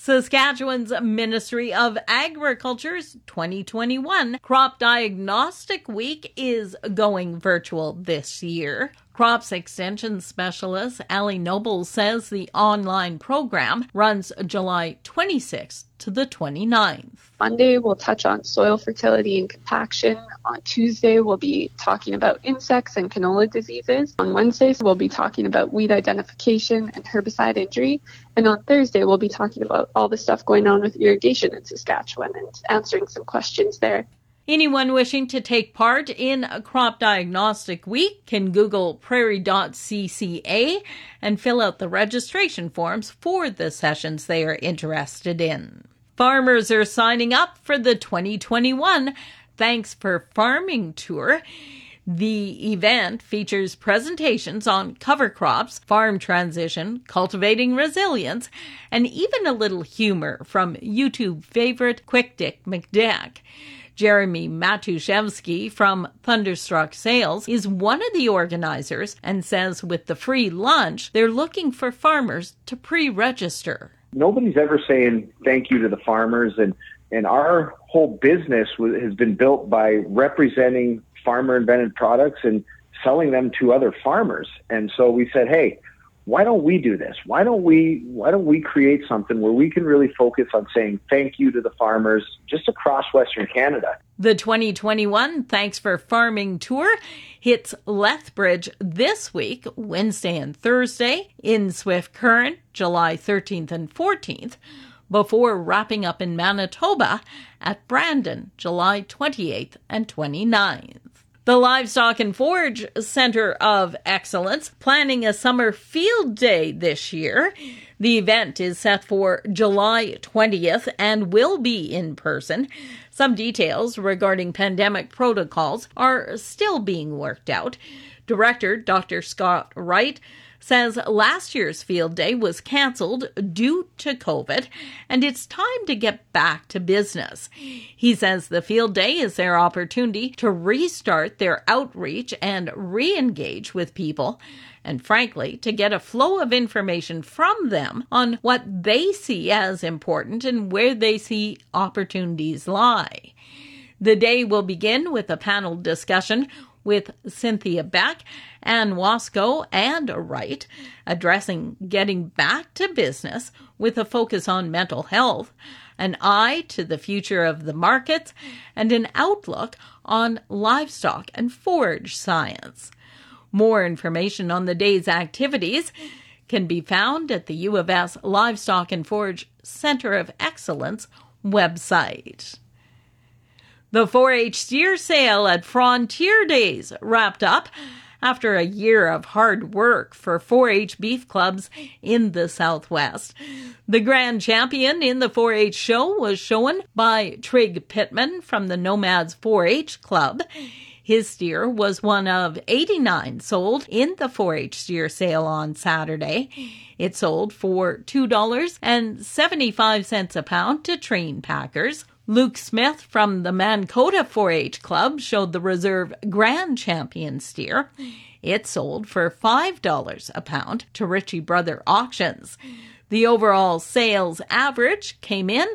Saskatchewan's Ministry of Agriculture's 2021 Crop Diagnostic Week is going virtual this year. Crops Extension Specialist Ali Noble says the online program runs July 26th to the 29th. Monday, we'll touch on soil fertility and compaction. On Tuesday, we'll be talking about insects and canola diseases. On Wednesdays, we'll be talking about weed identification and herbicide injury. And on Thursday, we'll be talking about all the stuff going on with irrigation in Saskatchewan and answering some questions there. Anyone wishing to take part in a Crop Diagnostic Week can Google prairie.cca and fill out the registration forms for the sessions they are interested in. Farmers are signing up for the 2021 Thanks for Farming Tour. The event features presentations on cover crops, farm transition, cultivating resilience, and even a little humor from YouTube favorite Quick Dick McDick. Jeremy Matuszewski from Thunderstruck Sales is one of the organizers and says with the free lunch, they're looking for farmers to pre register. Nobody's ever saying thank you to the farmers, and, and our whole business has been built by representing farmer invented products and selling them to other farmers. And so we said, hey, why don't we do this? Why don't we why don't we create something where we can really focus on saying thank you to the farmers just across Western Canada? The 2021 Thanks for Farming Tour hits Lethbridge this week, Wednesday and Thursday, in Swift Current, July 13th and 14th, before wrapping up in Manitoba at Brandon, July 28th and 29th. The Livestock and Forage Center of Excellence planning a summer field day this year. The event is set for July 20th and will be in person. Some details regarding pandemic protocols are still being worked out. Director Dr. Scott Wright says last year's field day was canceled due to COVID and it's time to get back to business. He says the field day is their opportunity to restart their outreach and re engage with people and frankly, to get a flow of information from them on what they see as important and where they see opportunities lie. The day will begin with a panel discussion with Cynthia Beck, Ann Wasco, and Wright, addressing getting back to business with a focus on mental health, an eye to the future of the markets, and an outlook on livestock and forage science. More information on the day's activities can be found at the U of S Livestock and Forage Center of Excellence website. The 4 H steer sale at Frontier Days wrapped up after a year of hard work for 4 H beef clubs in the Southwest. The grand champion in the 4 H show was shown by Trig Pittman from the Nomads 4 H Club. His steer was one of 89 sold in the 4 H steer sale on Saturday. It sold for $2.75 a pound to train packers. Luke Smith from the Mankota 4 H Club showed the reserve Grand Champion steer. It sold for $5 a pound to Ritchie Brother Auctions. The overall sales average came in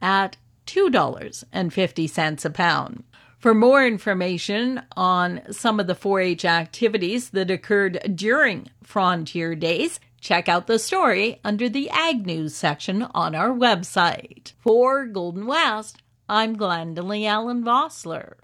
at $2.50 a pound. For more information on some of the 4 H activities that occurred during Frontier Days, Check out the story under the Ag News section on our website. For Golden West, I'm Glendalee Allen Vossler.